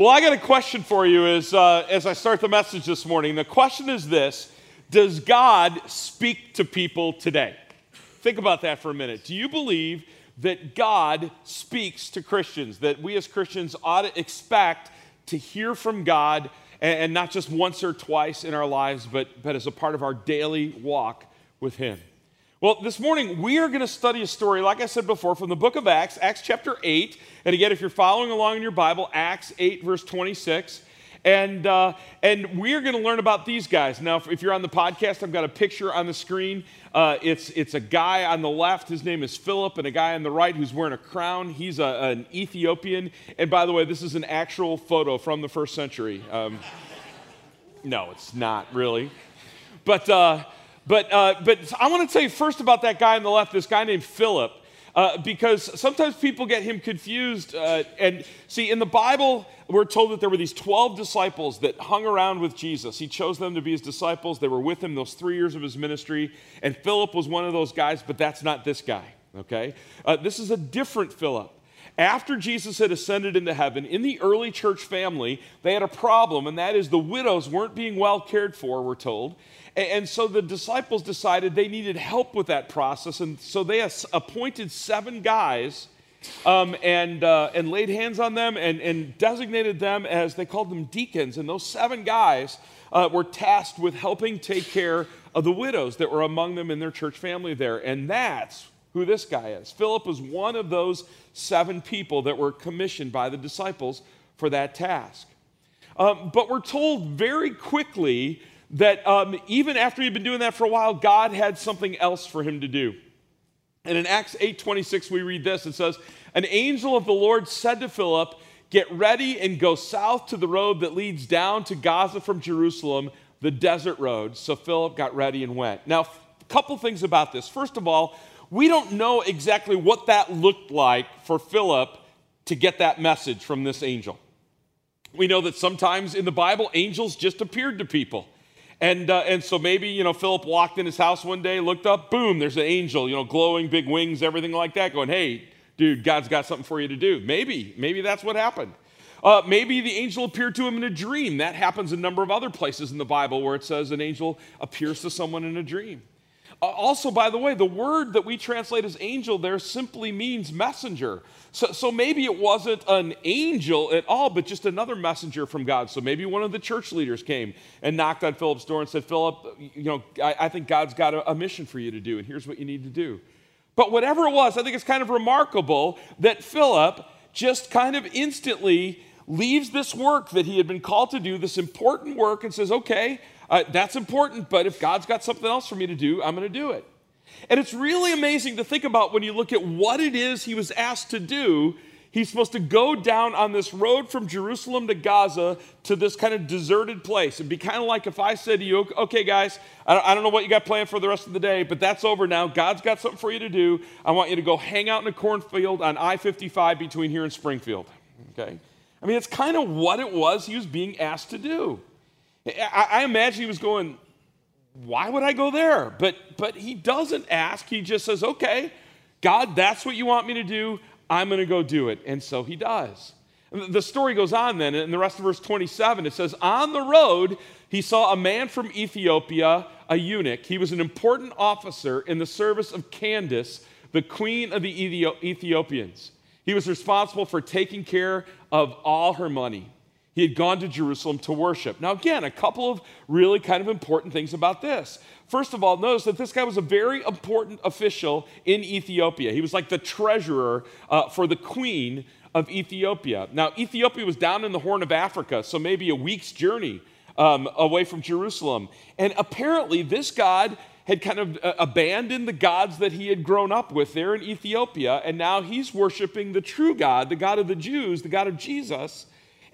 Well, I got a question for you as, uh, as I start the message this morning. The question is this Does God speak to people today? Think about that for a minute. Do you believe that God speaks to Christians, that we as Christians ought to expect to hear from God and, and not just once or twice in our lives, but, but as a part of our daily walk with Him? Well, this morning we are going to study a story, like I said before, from the book of Acts, Acts chapter 8. And again, if you're following along in your Bible, Acts 8, verse 26. And, uh, and we're going to learn about these guys. Now, if you're on the podcast, I've got a picture on the screen. Uh, it's, it's a guy on the left, his name is Philip, and a guy on the right who's wearing a crown. He's a, an Ethiopian. And by the way, this is an actual photo from the first century. Um, no, it's not really. But. Uh, but, uh, but I want to tell you first about that guy on the left, this guy named Philip, uh, because sometimes people get him confused. Uh, and see, in the Bible, we're told that there were these 12 disciples that hung around with Jesus. He chose them to be his disciples. They were with him those three years of his ministry. And Philip was one of those guys, but that's not this guy, okay? Uh, this is a different Philip after Jesus had ascended into heaven, in the early church family, they had a problem, and that is the widows weren't being well cared for, we're told. And so the disciples decided they needed help with that process. And so they appointed seven guys um, and, uh, and laid hands on them and, and designated them as they called them deacons. And those seven guys uh, were tasked with helping take care of the widows that were among them in their church family there. And that's who this guy is. Philip was one of those seven people that were commissioned by the disciples for that task. Um, but we're told very quickly that um, even after he'd been doing that for a while, God had something else for him to do. And in Acts 8:26, we read this. It says, An angel of the Lord said to Philip, Get ready and go south to the road that leads down to Gaza from Jerusalem, the desert road. So Philip got ready and went. Now, a couple things about this. First of all, we don't know exactly what that looked like for Philip to get that message from this angel. We know that sometimes in the Bible, angels just appeared to people. And, uh, and so maybe, you know, Philip walked in his house one day, looked up, boom, there's an angel, you know, glowing big wings, everything like that, going, hey, dude, God's got something for you to do. Maybe, maybe that's what happened. Uh, maybe the angel appeared to him in a dream. That happens a number of other places in the Bible where it says an angel appears to someone in a dream. Uh, also, by the way, the word that we translate as angel there simply means messenger. So, so maybe it wasn't an angel at all, but just another messenger from God. So maybe one of the church leaders came and knocked on Philip's door and said, Philip, you know, I, I think God's got a, a mission for you to do, and here's what you need to do. But whatever it was, I think it's kind of remarkable that Philip just kind of instantly leaves this work that he had been called to do, this important work, and says, okay, uh, that's important, but if God's got something else for me to do, I'm going to do it. And it's really amazing to think about when you look at what it is he was asked to do. He's supposed to go down on this road from Jerusalem to Gaza to this kind of deserted place. It'd be kind of like if I said to you, okay, guys, I don't know what you got planned for the rest of the day, but that's over now. God's got something for you to do. I want you to go hang out in a cornfield on I 55 between here and Springfield. Okay? I mean, it's kind of what it was he was being asked to do. I, I imagine he was going, why would I go there? But, but he doesn't ask. He just says, okay, God, that's what you want me to do. I'm going to go do it. And so he does. The story goes on then, in the rest of verse 27, it says, On the road, he saw a man from Ethiopia, a eunuch. He was an important officer in the service of Candace, the queen of the Ethiopians. He was responsible for taking care of all her money. He had gone to Jerusalem to worship. Now, again, a couple of really kind of important things about this. First of all, notice that this guy was a very important official in Ethiopia. He was like the treasurer uh, for the queen of Ethiopia. Now, Ethiopia was down in the Horn of Africa, so maybe a week's journey um, away from Jerusalem. And apparently, this God had kind of uh, abandoned the gods that he had grown up with there in Ethiopia, and now he's worshiping the true God, the God of the Jews, the God of Jesus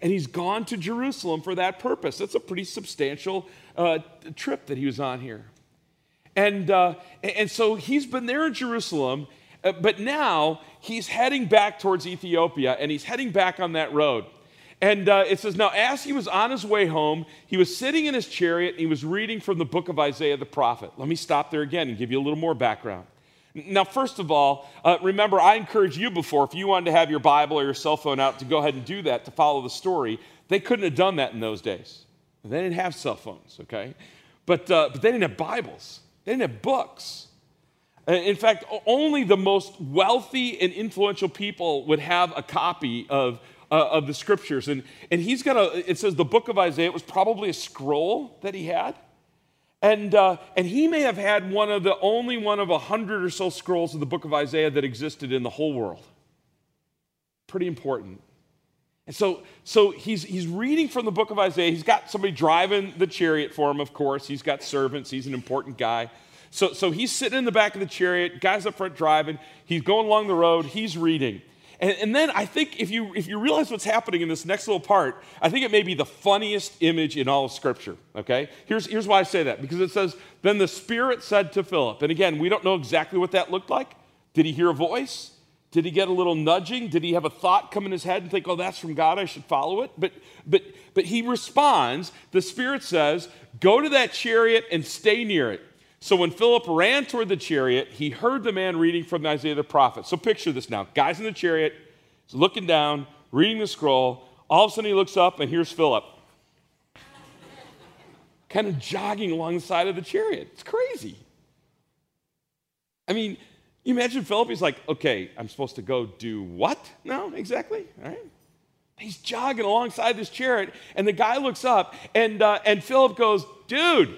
and he's gone to Jerusalem for that purpose. That's a pretty substantial uh, trip that he was on here. And, uh, and so he's been there in Jerusalem, uh, but now he's heading back towards Ethiopia and he's heading back on that road. And uh, it says, Now, as he was on his way home, he was sitting in his chariot and he was reading from the book of Isaiah the prophet. Let me stop there again and give you a little more background. Now, first of all, uh, remember, I encouraged you before, if you wanted to have your Bible or your cell phone out, to go ahead and do that to follow the story. They couldn't have done that in those days. They didn't have cell phones, okay? But, uh, but they didn't have Bibles, they didn't have books. Uh, in fact, only the most wealthy and influential people would have a copy of, uh, of the scriptures. And, and he's got a, it says the book of Isaiah, was probably a scroll that he had. And, uh, and he may have had one of the only one of a hundred or so scrolls of the book of Isaiah that existed in the whole world. Pretty important. And so, so he's, he's reading from the book of Isaiah. He's got somebody driving the chariot for him, of course. He's got servants. He's an important guy. So, so he's sitting in the back of the chariot, guy's up front driving. He's going along the road. He's reading. And, and, then I think if you, if you realize what's happening in this next little part, I think it may be the funniest image in all of Scripture, okay? Here's, here's why I say that because it says, Then the Spirit said to Philip, and again, we don't know exactly what that looked like. Did he hear a voice? Did he get a little nudging? Did he have a thought come in his head and think, oh, that's from God, I should follow it? But, but, but he responds, the Spirit says, Go to that chariot and stay near it. So when Philip ran toward the chariot, he heard the man reading from Isaiah the prophet. So picture this now. Guy's in the chariot, he's looking down, reading the scroll. All of a sudden he looks up and here's Philip. kind of jogging along the side of the chariot. It's crazy. I mean, you imagine Philip, he's like, okay, I'm supposed to go do what now exactly? All right. He's jogging alongside this chariot, and the guy looks up, and, uh, and Philip goes, dude,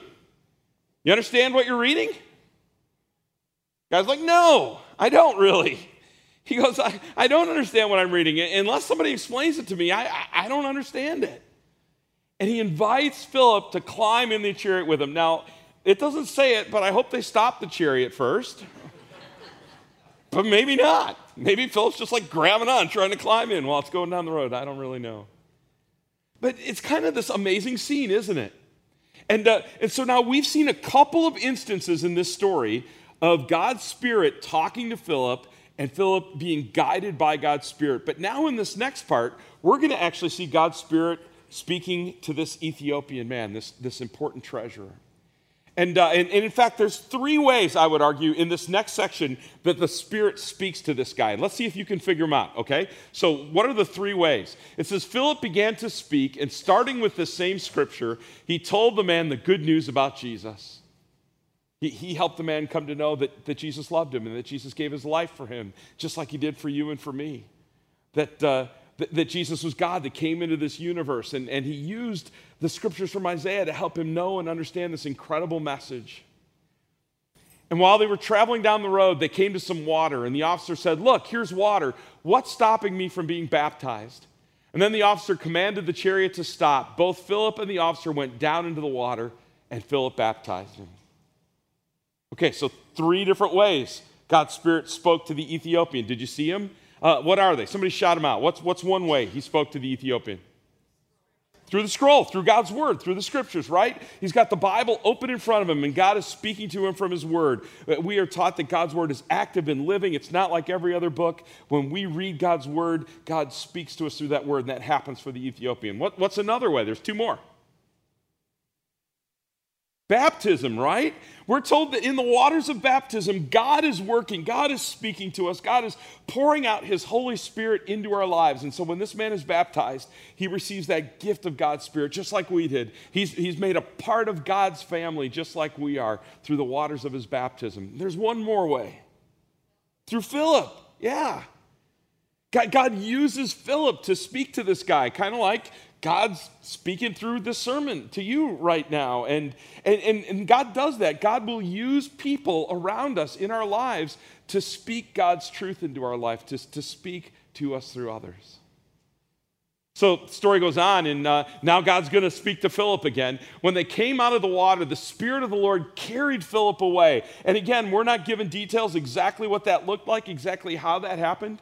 you understand what you're reading? Guy's like, No, I don't really. He goes, I, I don't understand what I'm reading. Unless somebody explains it to me, I, I, I don't understand it. And he invites Philip to climb in the chariot with him. Now, it doesn't say it, but I hope they stop the chariot first. but maybe not. Maybe Philip's just like grabbing on, trying to climb in while it's going down the road. I don't really know. But it's kind of this amazing scene, isn't it? And, uh, and so now we've seen a couple of instances in this story of God's Spirit talking to Philip and Philip being guided by God's Spirit. But now in this next part, we're going to actually see God's Spirit speaking to this Ethiopian man, this, this important treasurer. And, uh, and, and, in fact, there's three ways, I would argue, in this next section that the Spirit speaks to this guy. Let's see if you can figure them out, okay? So, what are the three ways? It says, Philip began to speak, and starting with the same scripture, he told the man the good news about Jesus. He, he helped the man come to know that, that Jesus loved him and that Jesus gave his life for him, just like he did for you and for me. That, uh, that, that Jesus was God that came into this universe, and, and he used the scriptures from Isaiah to help him know and understand this incredible message. And while they were traveling down the road, they came to some water, and the officer said, Look, here's water. What's stopping me from being baptized? And then the officer commanded the chariot to stop. Both Philip and the officer went down into the water, and Philip baptized him. Okay, so three different ways God's Spirit spoke to the Ethiopian. Did you see him? Uh, what are they? Somebody shot him out. What's, what's one way he spoke to the Ethiopian? Through the scroll, through God's word, through the scriptures, right? He's got the Bible open in front of him, and God is speaking to him from his word. Uh, we are taught that God's word is active and living. It's not like every other book. When we read God's word, God speaks to us through that word, and that happens for the Ethiopian. What, what's another way? There's two more. Baptism, right? We're told that in the waters of baptism, God is working, God is speaking to us, God is pouring out His Holy Spirit into our lives. And so when this man is baptized, he receives that gift of God's Spirit, just like we did. He's, he's made a part of God's family, just like we are, through the waters of his baptism. There's one more way through Philip, yeah. God, God uses Philip to speak to this guy, kind of like God's speaking through this sermon to you right now. And, and, and, and, God does that. God will use people around us in our lives to speak God's truth into our life, to, to speak to us through others. So the story goes on, and uh, now God's going to speak to Philip again. When they came out of the water, the Spirit of the Lord carried Philip away. And again, we're not given details exactly what that looked like, exactly how that happened.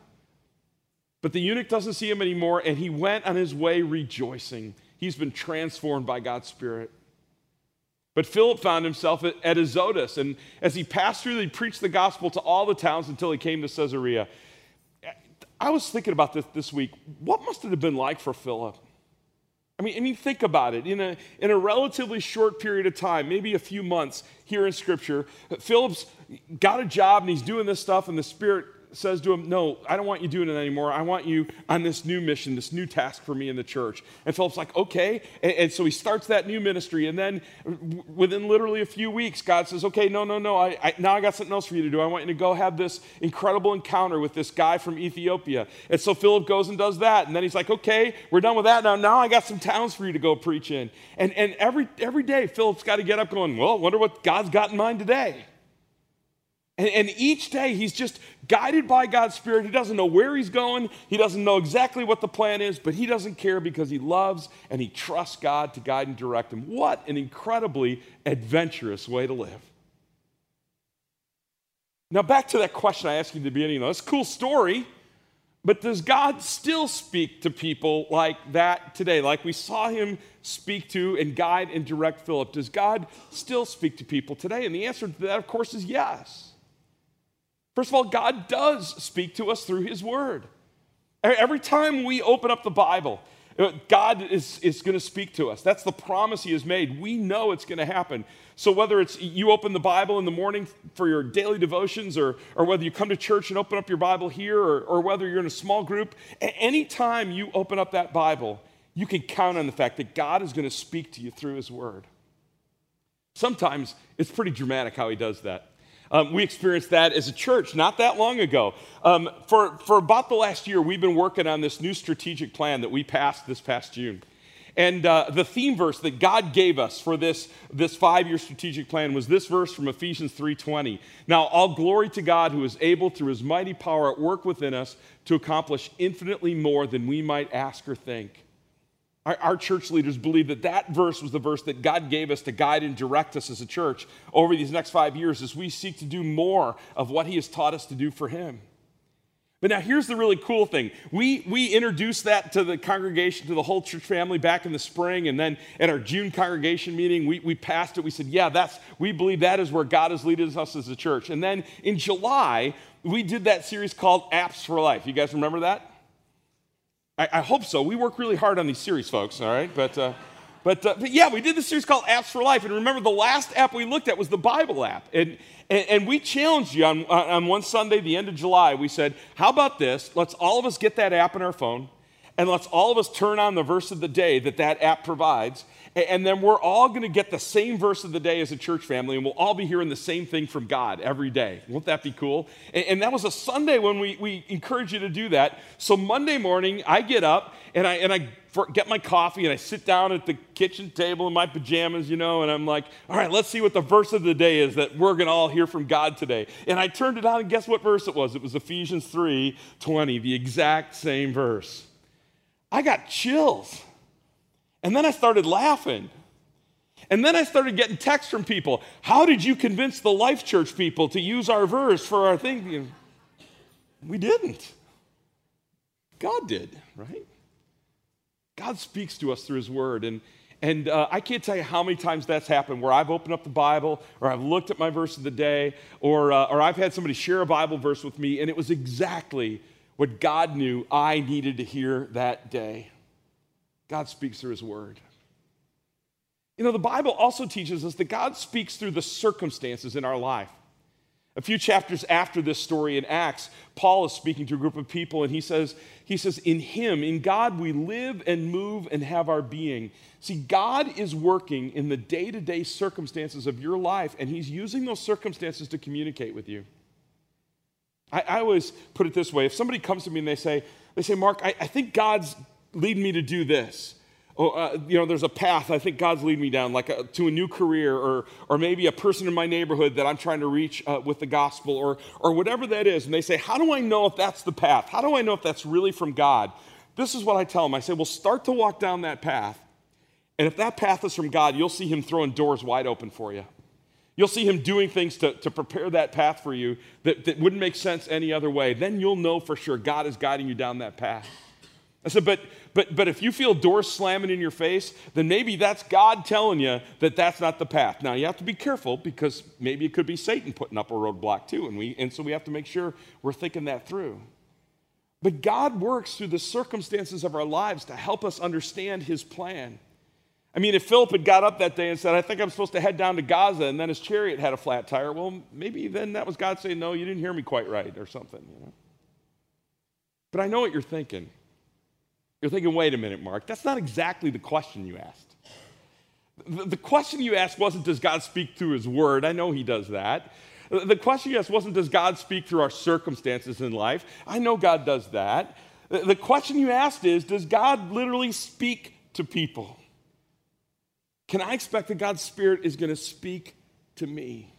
But the eunuch doesn't see him anymore, and he went on his way rejoicing. He's been transformed by God's Spirit. But Philip found himself at, Azotus, and as he passed through, he preached the gospel to all the towns until he came to Caesarea. I was thinking about this this week. What must it have been like for Philip? I mean, I mean, think about it. In a, in a relatively short period of time, maybe a few months here in Scripture, Philip's got a job and he's doing this stuff, and the Spirit says to him, No, I don't want you doing it anymore. I want you on this new mission, this new task for me in the church. And Philip's like, Okay. And, and so he starts that new ministry. And then within literally a few weeks, God says, Okay, no, no, no. I, I, now I got something else for you to do. I want you to go have this incredible encounter with this guy from Ethiopia. And so Philip goes and does that. And then he's like, Okay, we're done with that. Now, now I got some towns for you to go preach in. And, and every, every day, Philip's got to get up going, Well, wonder what God's got in mind today. And, and, each day he's just guided by God's Spirit. He doesn't know where he's going, he doesn't know exactly what the plan is, but he doesn't care because he loves and he trusts God to guide and direct him. What an incredibly adventurous way to live. Now, back to that question I asked you at the beginning. That's a cool story, but does God still speak to people like that today? Like we saw him speak to and guide and direct Philip. Does God still speak to people today? And the answer to that, of course, is yes. First of all, God does speak to us through His Word. Every time we open up the Bible, uh, God is, is going to speak to us. That's the promise He has made. We know it's going to happen. So, whether it's you open the Bible in the morning for your daily devotions, or, or whether you come to church and open up your Bible here, or, or whether you're in a small group, anytime you open up that Bible, you can count on the fact that God is going to speak to you through His Word. Sometimes it's pretty dramatic how He does that. Um, we experienced that as a church not that long ago. Um, for, for about the last year, we've been working on this new strategic plan that we passed this past June. And uh, the theme verse that God gave us for this, this five-year strategic plan was this verse from Ephesians 3.20. Now, all glory to God who is able through his mighty power at work within us to accomplish infinitely more than we might ask or think. Our, our, church leaders believe that that verse was the verse that God gave us to guide and direct us as a church over these next five years as we seek to do more of what He has taught us to do for Him. But now here's the really cool thing. We, we introduced that to the congregation, to the whole church family back in the spring, and then at our June congregation meeting, we, we passed it. We said, yeah, that's, we believe that is where God is leading us as a church. And then in July, we did that series called Apps for Life. You guys remember that? I, I, hope so. We work really hard on these series, folks, all right? But, uh, but, uh, but yeah, we did this series called Apps for Life. And remember, the last app we looked at was the Bible app. And, and, and we challenged you on, on one Sunday, the end of July. We said, how about this? Let's all of us get that app in our phone, and let's all of us turn on the verse of the day that that app provides and then we're all going to get the same verse of the day as a church family, and we'll all be hearing the same thing from God every day. Won't that be cool? And, that was a Sunday when we, we encourage you to do that. So Monday morning, I get up and I, and I get my coffee and I sit down at the kitchen table in my pajamas, you know, and I'm like, all right, let's see what the verse of the day is that we're going to all hear from God today. And I turned it on, and guess what verse it was? It was Ephesians 3 20, the exact same verse. I got chills. And then I started laughing. And then I started getting texts from people. How did you convince the Life Church people to use our verse for our thing? We didn't. God did, right? God speaks to us through His Word. And, and uh, I can't tell you how many times that's happened where I've opened up the Bible or I've looked at my verse of the day or, uh, or I've had somebody share a Bible verse with me and it was exactly what God knew I needed to hear that day. God speaks through his word. You know, the Bible also teaches us that God speaks through the circumstances in our life. A few chapters after this story in Acts, Paul is speaking to a group of people and he says, he says, In him, in God, we live and move and have our being. See, God is working in the day to day circumstances of your life, and he's using those circumstances to communicate with you. I, I always put it this way if somebody comes to me and they say, they say, Mark, I, I think God's lead me to do this. Oh, uh, you know, there's a path I think God's leading me down, like a, to a new career, or, or maybe a person in my neighborhood that I'm trying to reach uh, with the gospel, or, or whatever that is. And they say, How do I know if that's the path? How do I know if that's really from God? This is what I tell them I say, Well, start to walk down that path. And if that path is from God, you'll see Him throwing doors wide open for you. You'll see Him doing things to, to prepare that path for you that, that wouldn't make sense any other way. Then you'll know for sure God is guiding you down that path. I said, but, but, but if you feel doors slamming in your face, then maybe that's God telling you that that's not the path. Now, you have to be careful because maybe it could be Satan putting up a roadblock too. And, we, and so we have to make sure we're thinking that through. But God works through the circumstances of our lives to help us understand his plan. I mean, if Philip had got up that day and said, I think I'm supposed to head down to Gaza, and then his chariot had a flat tire, well, maybe then that was God saying, No, you didn't hear me quite right, or something. You know? But I know what you're thinking. You're thinking, wait a minute, Mark, that's not exactly the question you asked. The question you asked wasn't, Does God speak through his word? I know he does that. The question you asked wasn't, Does God speak through our circumstances in life? I know God does that. The question you asked is, Does God literally speak to people? Can I expect that God's Spirit is going to speak to me?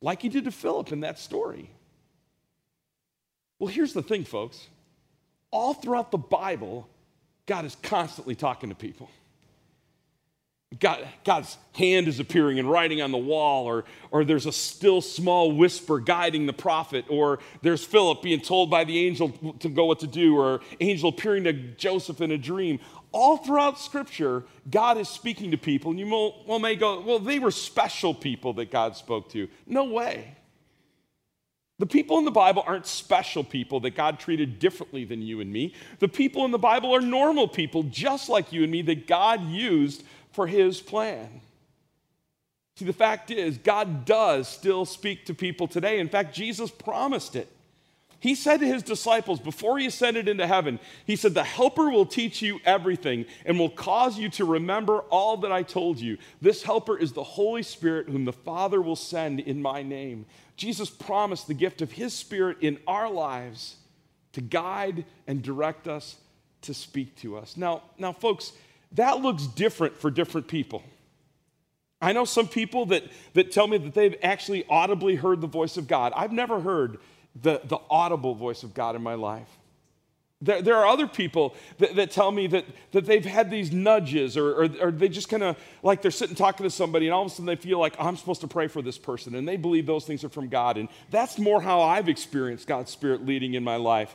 Like he did to Philip in that story. Well, here's the thing, folks. All throughout the Bible, God is constantly talking to people. God, God's hand is appearing and writing on the wall, or, or there's a still small whisper guiding the prophet, or there's Philip being told by the angel to go what to do, or angel appearing to Joseph in a dream. All throughout Scripture, God is speaking to people, and you will, well, may go, well, they were special people that God spoke to. No way. The people in the Bible aren't special people that God treated differently than you and me. The people in the Bible are normal people, just like you and me, that God used for his plan. See, the fact is, God does still speak to people today. In fact, Jesus promised it. He said to his disciples before he ascended into heaven, He said, The Helper will teach you everything and will cause you to remember all that I told you. This Helper is the Holy Spirit, whom the Father will send in my name. Jesus promised the gift of His Spirit in our lives to guide and direct us, to speak to us. Now, now folks, that looks different for different people. I know some people that, that tell me that they've actually audibly heard the voice of God. I've never heard the, the audible voice of God in my life. There, there are other people that, that tell me that, that they've had these nudges, or, or, or they just kind of like they're sitting talking to somebody, and all of a sudden they feel like, oh, I'm supposed to pray for this person, and they believe those things are from God. And that's more how I've experienced God's Spirit leading in my life.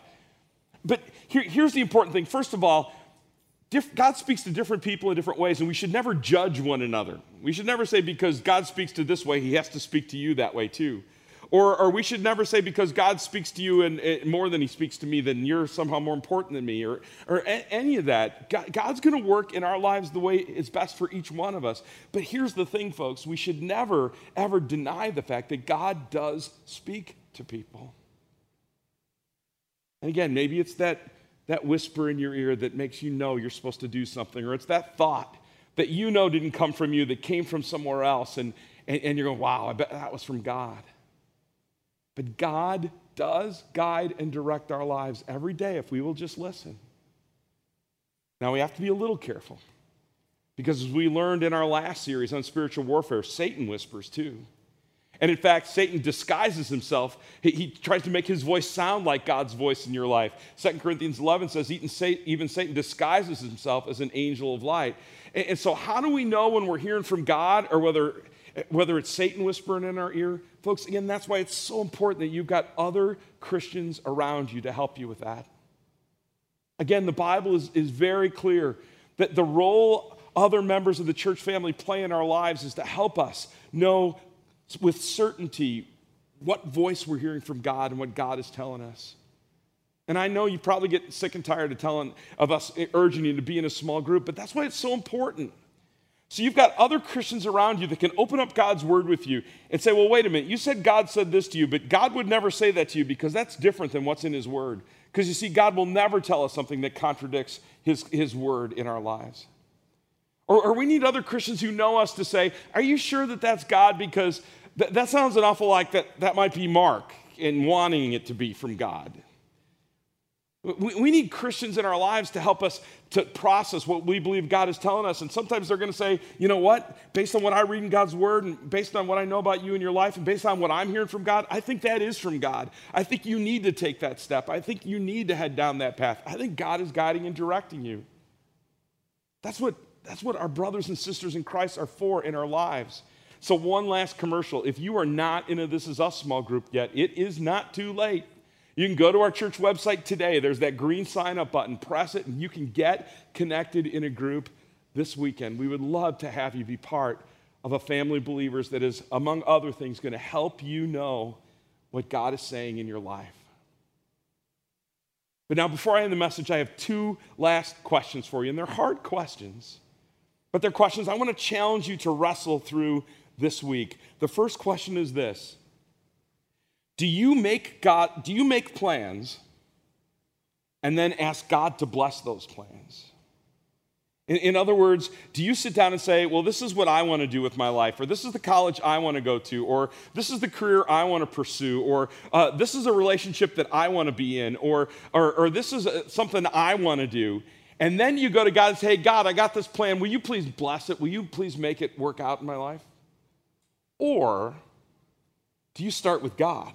But here, here's the important thing. First of all, God speaks to different people in different ways, and we should never judge one another. We should never say because God speaks to this way, he has to speak to you that way too. Or, or we should never say because God speaks to you and, and more than he speaks to me, then you're somehow more important than me, or, or a, any of that. God, God's going to work in our lives the way it's best for each one of us. But here's the thing, folks we should never, ever deny the fact that God does speak to people. And again, maybe it's that that whisper in your ear that makes you know you're supposed to do something, or it's that thought that you know didn't come from you, that came from somewhere else, and, and, and you're going, wow, I bet that was from God. But God does guide and direct our lives every day if we will just listen. Now we have to be a little careful because as we learned in our last series on spiritual warfare, Satan whispers too. And in fact, Satan disguises himself. He, he, tries to make his voice sound like God's voice in your life. 2 Corinthians 11 says, even Satan disguises himself as an angel of light. And, and so, how do we know when we're hearing from God or whether, whether it's Satan whispering in our ear? Folks, again, that's why it's so important that you've got other Christians around you to help you with that. Again, the Bible is, is very clear that the role other members of the church family play in our lives is to help us know with certainty what voice we're hearing from God and what God is telling us. And I know you probably get sick and tired of telling of us urging you to be in a small group, but that's why it's so important. So you've got other Christians around you that can open up God's word with you and say, "Well, wait a minute. You said God said this to you, but God would never say that to you because that's different than what's in his word." Because you see God will never tell us something that contradicts his, his word in our lives. Or, or we need other Christians who know us to say, Are you sure that that's God? Because th- that sounds an awful like that, that might be Mark and wanting it to be from God. We, we need Christians in our lives to help us to process what we believe God is telling us. And sometimes they're going to say, you know what? Based on what I read in God's word and based on what I know about you and your life and based on what I'm hearing from God, I think that is from God. I think you need to take that step. I think you need to head down that path. I think God is guiding and directing you. That's what that's what our brothers and sisters in Christ are for in our lives. So, one last commercial. If you are not in a This Is Us small group yet, it is not too late. You can go to our church website today. There's that green sign up button. Press it, and you can get connected in a group this weekend. We would love to have you be part of a family of believers that is, among other things, going to help you know what God is saying in your life. But now, before I end the message, I have two last questions for you, and they're hard questions, but they're questions I want to challenge you to wrestle through this week. The first question is this Do you make God, do you make plans and then ask God to bless those plans? In, in, other words, do you sit down and say, well, this is what I want to do with my life, or this is the college I want to go to, or this is the career I want to pursue, or uh, this is a relationship that I want to be in, or, or, or this is uh, something I want to do? And then you go to God and say, hey, God, I got this plan. Will you please bless it? Will you please make it work out in my life? Or do you start with God?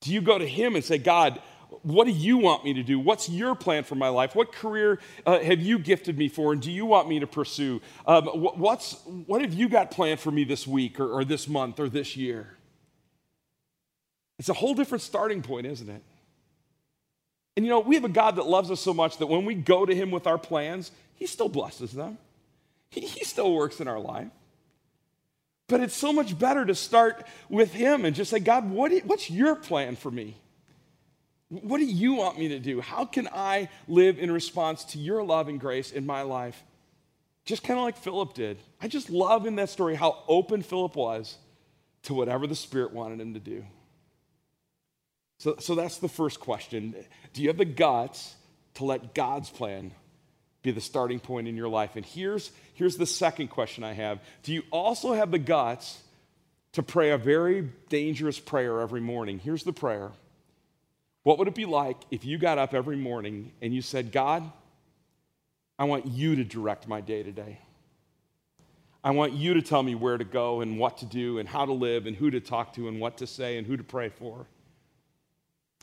Do you go to Him and say, God, what do you want me to do? What's your plan for my life? What career uh, have you gifted me for, and do you want me to pursue? Um, what's, what have you got planned for me this week, or, or this month, or this year? It's a whole different starting point, isn't it? And you know, we have a God that loves us so much that when we go to Him with our plans, He still blesses them, He, he still works in our life. But it's so much better to start with Him and just say, God, what, what's your plan for me? What do you want me to do? How can I live in response to your love and grace in my life? Just kind of like Philip did. I just love in that story how open Philip was to whatever the Spirit wanted him to do. So, so that's the first question. Do you have the guts to let God's plan be the starting point in your life? And here's, here's the second question I have Do you also have the guts to pray a very dangerous prayer every morning? Here's the prayer what would it be like if you got up every morning and you said, God, I want you to direct my day today. I want you to tell me where to go and what to do and how to live and who to talk to and what to say and who to pray for.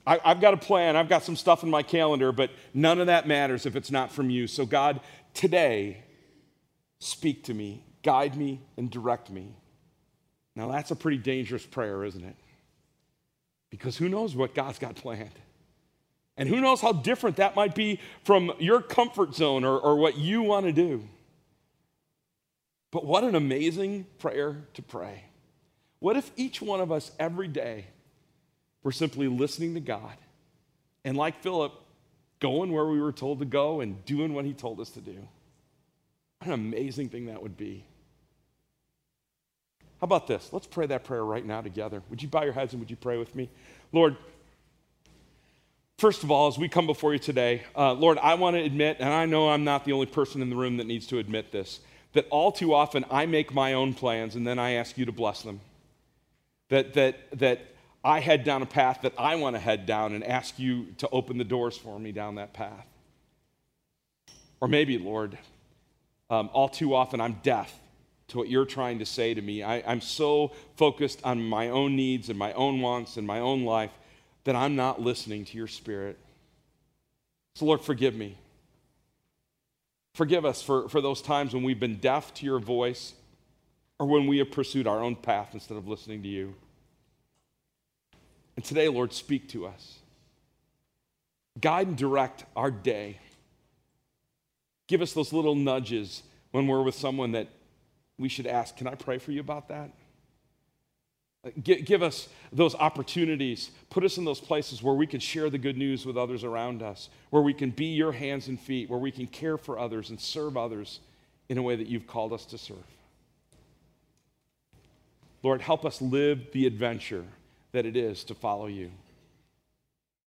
I, have got a plan, I've got some stuff in my calendar, but none of that matters if it's not from you. So, God, today, speak to me, guide me, and direct me. Now, that's a pretty dangerous prayer, isn't it? Because who knows what God's got planned? And who knows how different that might be from your comfort zone or, or what you want to do. But what an amazing prayer to pray. What if each one of us every day were simply listening to God and, like Philip, going where we were told to go and doing what he told us to do? What an amazing thing that would be. How about this? Let's pray that prayer right now together. Would you bow your heads and would you pray with me? Lord, first of all, as we come before you today, uh, Lord, I want to admit, and I know I'm not the only person in the room that needs to admit this, that all too often I make my own plans and then I ask you to bless them. That, that, that I head down a path that I want to head down and ask you to open the doors for me down that path. Or maybe, Lord, um, all too often I'm deaf to what you're trying to say to me. I, am so focused on my own needs and my own wants and my own life that I'm not listening to your spirit. So, Lord, forgive me. Forgive us for, for those times when we've been deaf to your voice or when we have pursued our own path instead of listening to you. And today, Lord, speak to us. Guide and direct our day. Give us those little nudges when we're with someone that we should ask, Can I pray for you about that? Give us those opportunities. Put us in those places where we can share the good news with others around us, where we can be your hands and feet, where we can care for others and serve others in a way that you've called us to serve. Lord, help us live the adventure that it is to follow you.